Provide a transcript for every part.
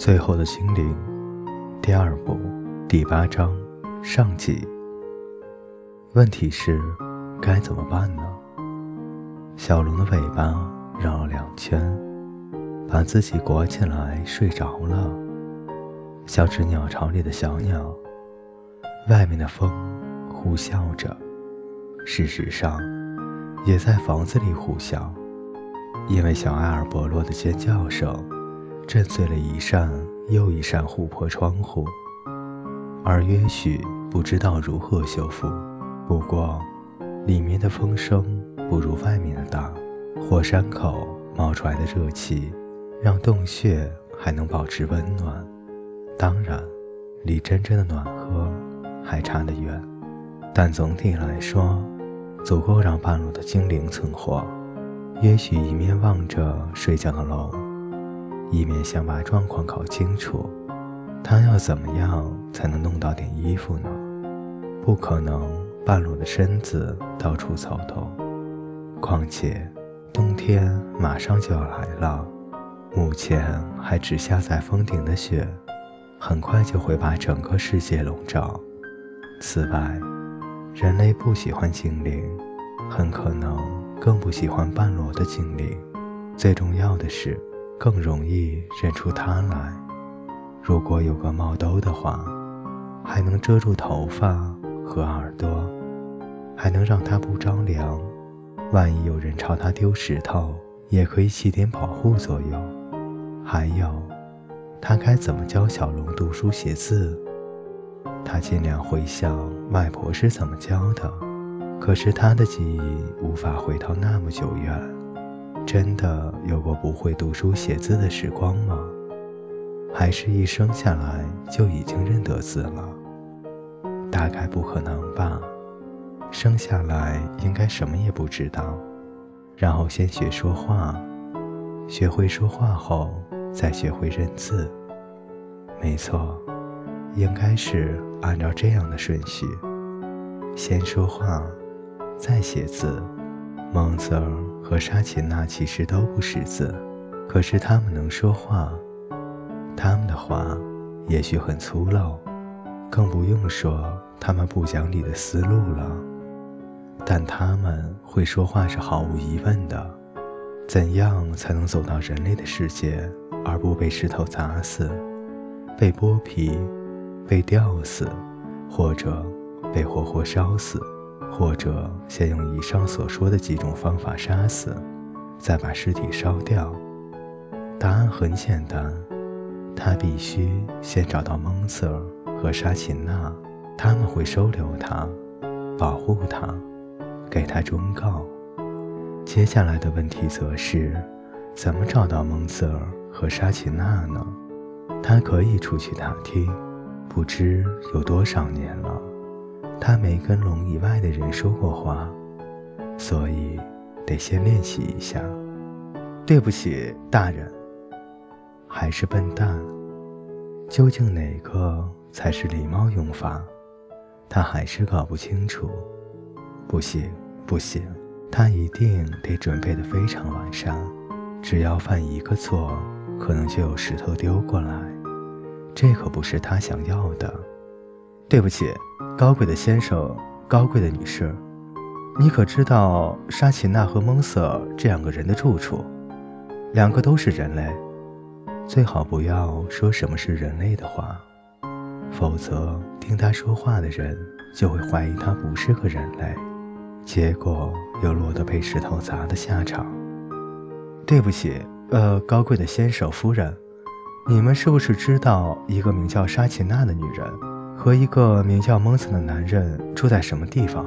最后的精灵，第二部第八章上集。问题是，该怎么办呢？小龙的尾巴绕了两圈，把自己裹起来睡着了，像只鸟巢里的小鸟。外面的风呼啸着，事实上，也在房子里呼啸，因为小埃尔伯洛的尖叫声。震碎了一扇又一扇琥珀窗户，而约许不知道如何修复。不过，里面的风声不如外面的大，火山口冒出来的热气让洞穴还能保持温暖。当然，离真正的暖和还差得远，但总体来说，足够让半路的精灵存活。约许一面望着睡觉的龙。一面想把状况搞清楚，他要怎么样才能弄到点衣服呢？不可能半裸的身子到处走动。况且，冬天马上就要来了，目前还只下在峰顶的雪，很快就会把整个世界笼罩。此外，人类不喜欢精灵，很可能更不喜欢半裸的精灵。最重要的是。更容易认出他来。如果有个帽兜的话，还能遮住头发和耳朵，还能让他不着凉。万一有人朝他丢石头，也可以起点保护作用。还有，他该怎么教小龙读书写字？他尽量回想外婆是怎么教的，可是他的记忆无法回到那么久远。真的有过不会读书写字的时光吗？还是一生下来就已经认得字了？大概不可能吧。生下来应该什么也不知道，然后先学说话，学会说话后再学会认字。没错，应该是按照这样的顺序：先说话，再写字。蒙瑟尔和沙琴娜其实都不识字，可是他们能说话。他们的话也许很粗陋，更不用说他们不讲理的思路了。但他们会说话是毫无疑问的。怎样才能走到人类的世界，而不被石头砸死、被剥皮、被吊死，或者被活活烧死？或者先用以上所说的几种方法杀死，再把尸体烧掉。答案很简单，他必须先找到蒙瑟尔和沙琴娜，他们会收留他，保护他，给他忠告。接下来的问题则是，怎么找到蒙瑟尔和沙琴娜呢？他可以出去打听，不知有多少年了。他没跟龙以外的人说过话，所以得先练习一下。对不起，大人。还是笨蛋。究竟哪个才是礼貌用法？他还是搞不清楚。不行，不行，他一定得准备的非常完善。只要犯一个错，可能就有石头丢过来。这可不是他想要的。对不起。高贵的先生，高贵的女士，你可知道沙琴娜和蒙瑟这两个人的住处？两个都是人类，最好不要说什么是人类的话，否则听他说话的人就会怀疑他不是个人类，结果又落得被石头砸的下场。对不起，呃，高贵的先生夫人，你们是不是知道一个名叫沙琴娜的女人？和一个名叫蒙森的男人住在什么地方？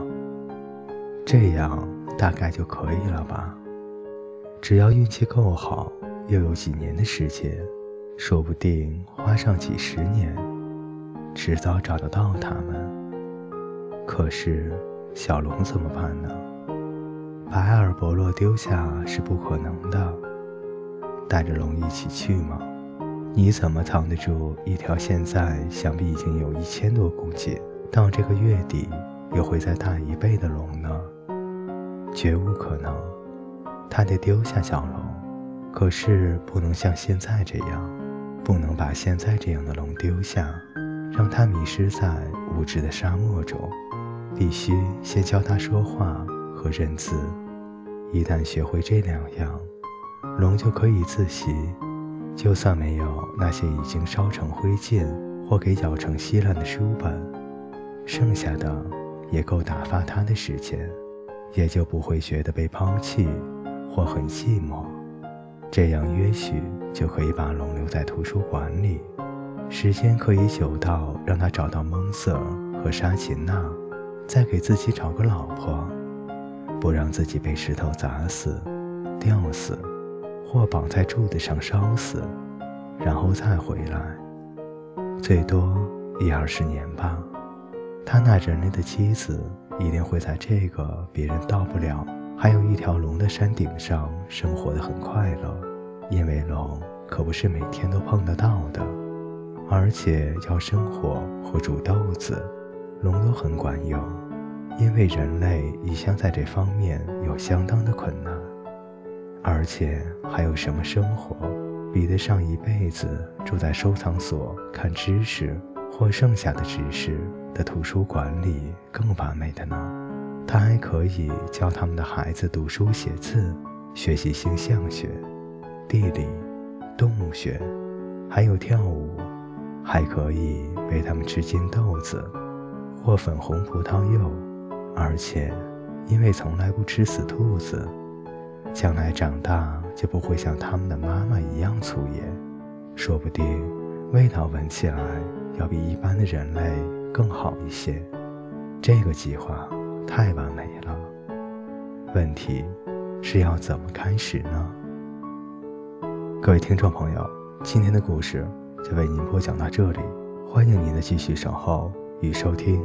这样大概就可以了吧？只要运气够好，又有几年的时间，说不定花上几十年，迟早找得到他们。可是小龙怎么办呢？把埃尔伯洛丢下是不可能的，带着龙一起去吗？你怎么藏得住一条现在想必已经有一千多公斤，到这个月底又会再大一倍的龙呢？绝无可能。他得丢下小龙，可是不能像现在这样，不能把现在这样的龙丢下，让它迷失在无知的沙漠中。必须先教它说话和认字。一旦学会这两样，龙就可以自习。就算没有那些已经烧成灰烬或给咬成稀烂的书本，剩下的也够打发他的时间，也就不会觉得被抛弃或很寂寞。这样也许就可以把龙留在图书馆里，时间可以久到让他找到蒙瑟和沙琴娜，再给自己找个老婆，不让自己被石头砸死、吊死。或绑在柱子上烧死，然后再回来，最多一二十年吧。他那人类的妻子一定会在这个别人到不了、还有一条龙的山顶上生活的很快乐，因为龙可不是每天都碰得到的，而且要生火或煮豆子，龙都很管用，因为人类一向在这方面有相当的困难。而且还有什么生活比得上一辈子住在收藏所看知识或剩下的知识的图书馆里更完美的呢？他还可以教他们的孩子读书写字，学习星象学、地理、动物学，还有跳舞，还可以喂他们吃金豆子或粉红葡萄柚，而且因为从来不吃死兔子。将来长大就不会像他们的妈妈一样粗野，说不定味道闻起来要比一般的人类更好一些。这个计划太完美了。问题是要怎么开始呢？各位听众朋友，今天的故事就为您播讲到这里，欢迎您的继续守候与收听。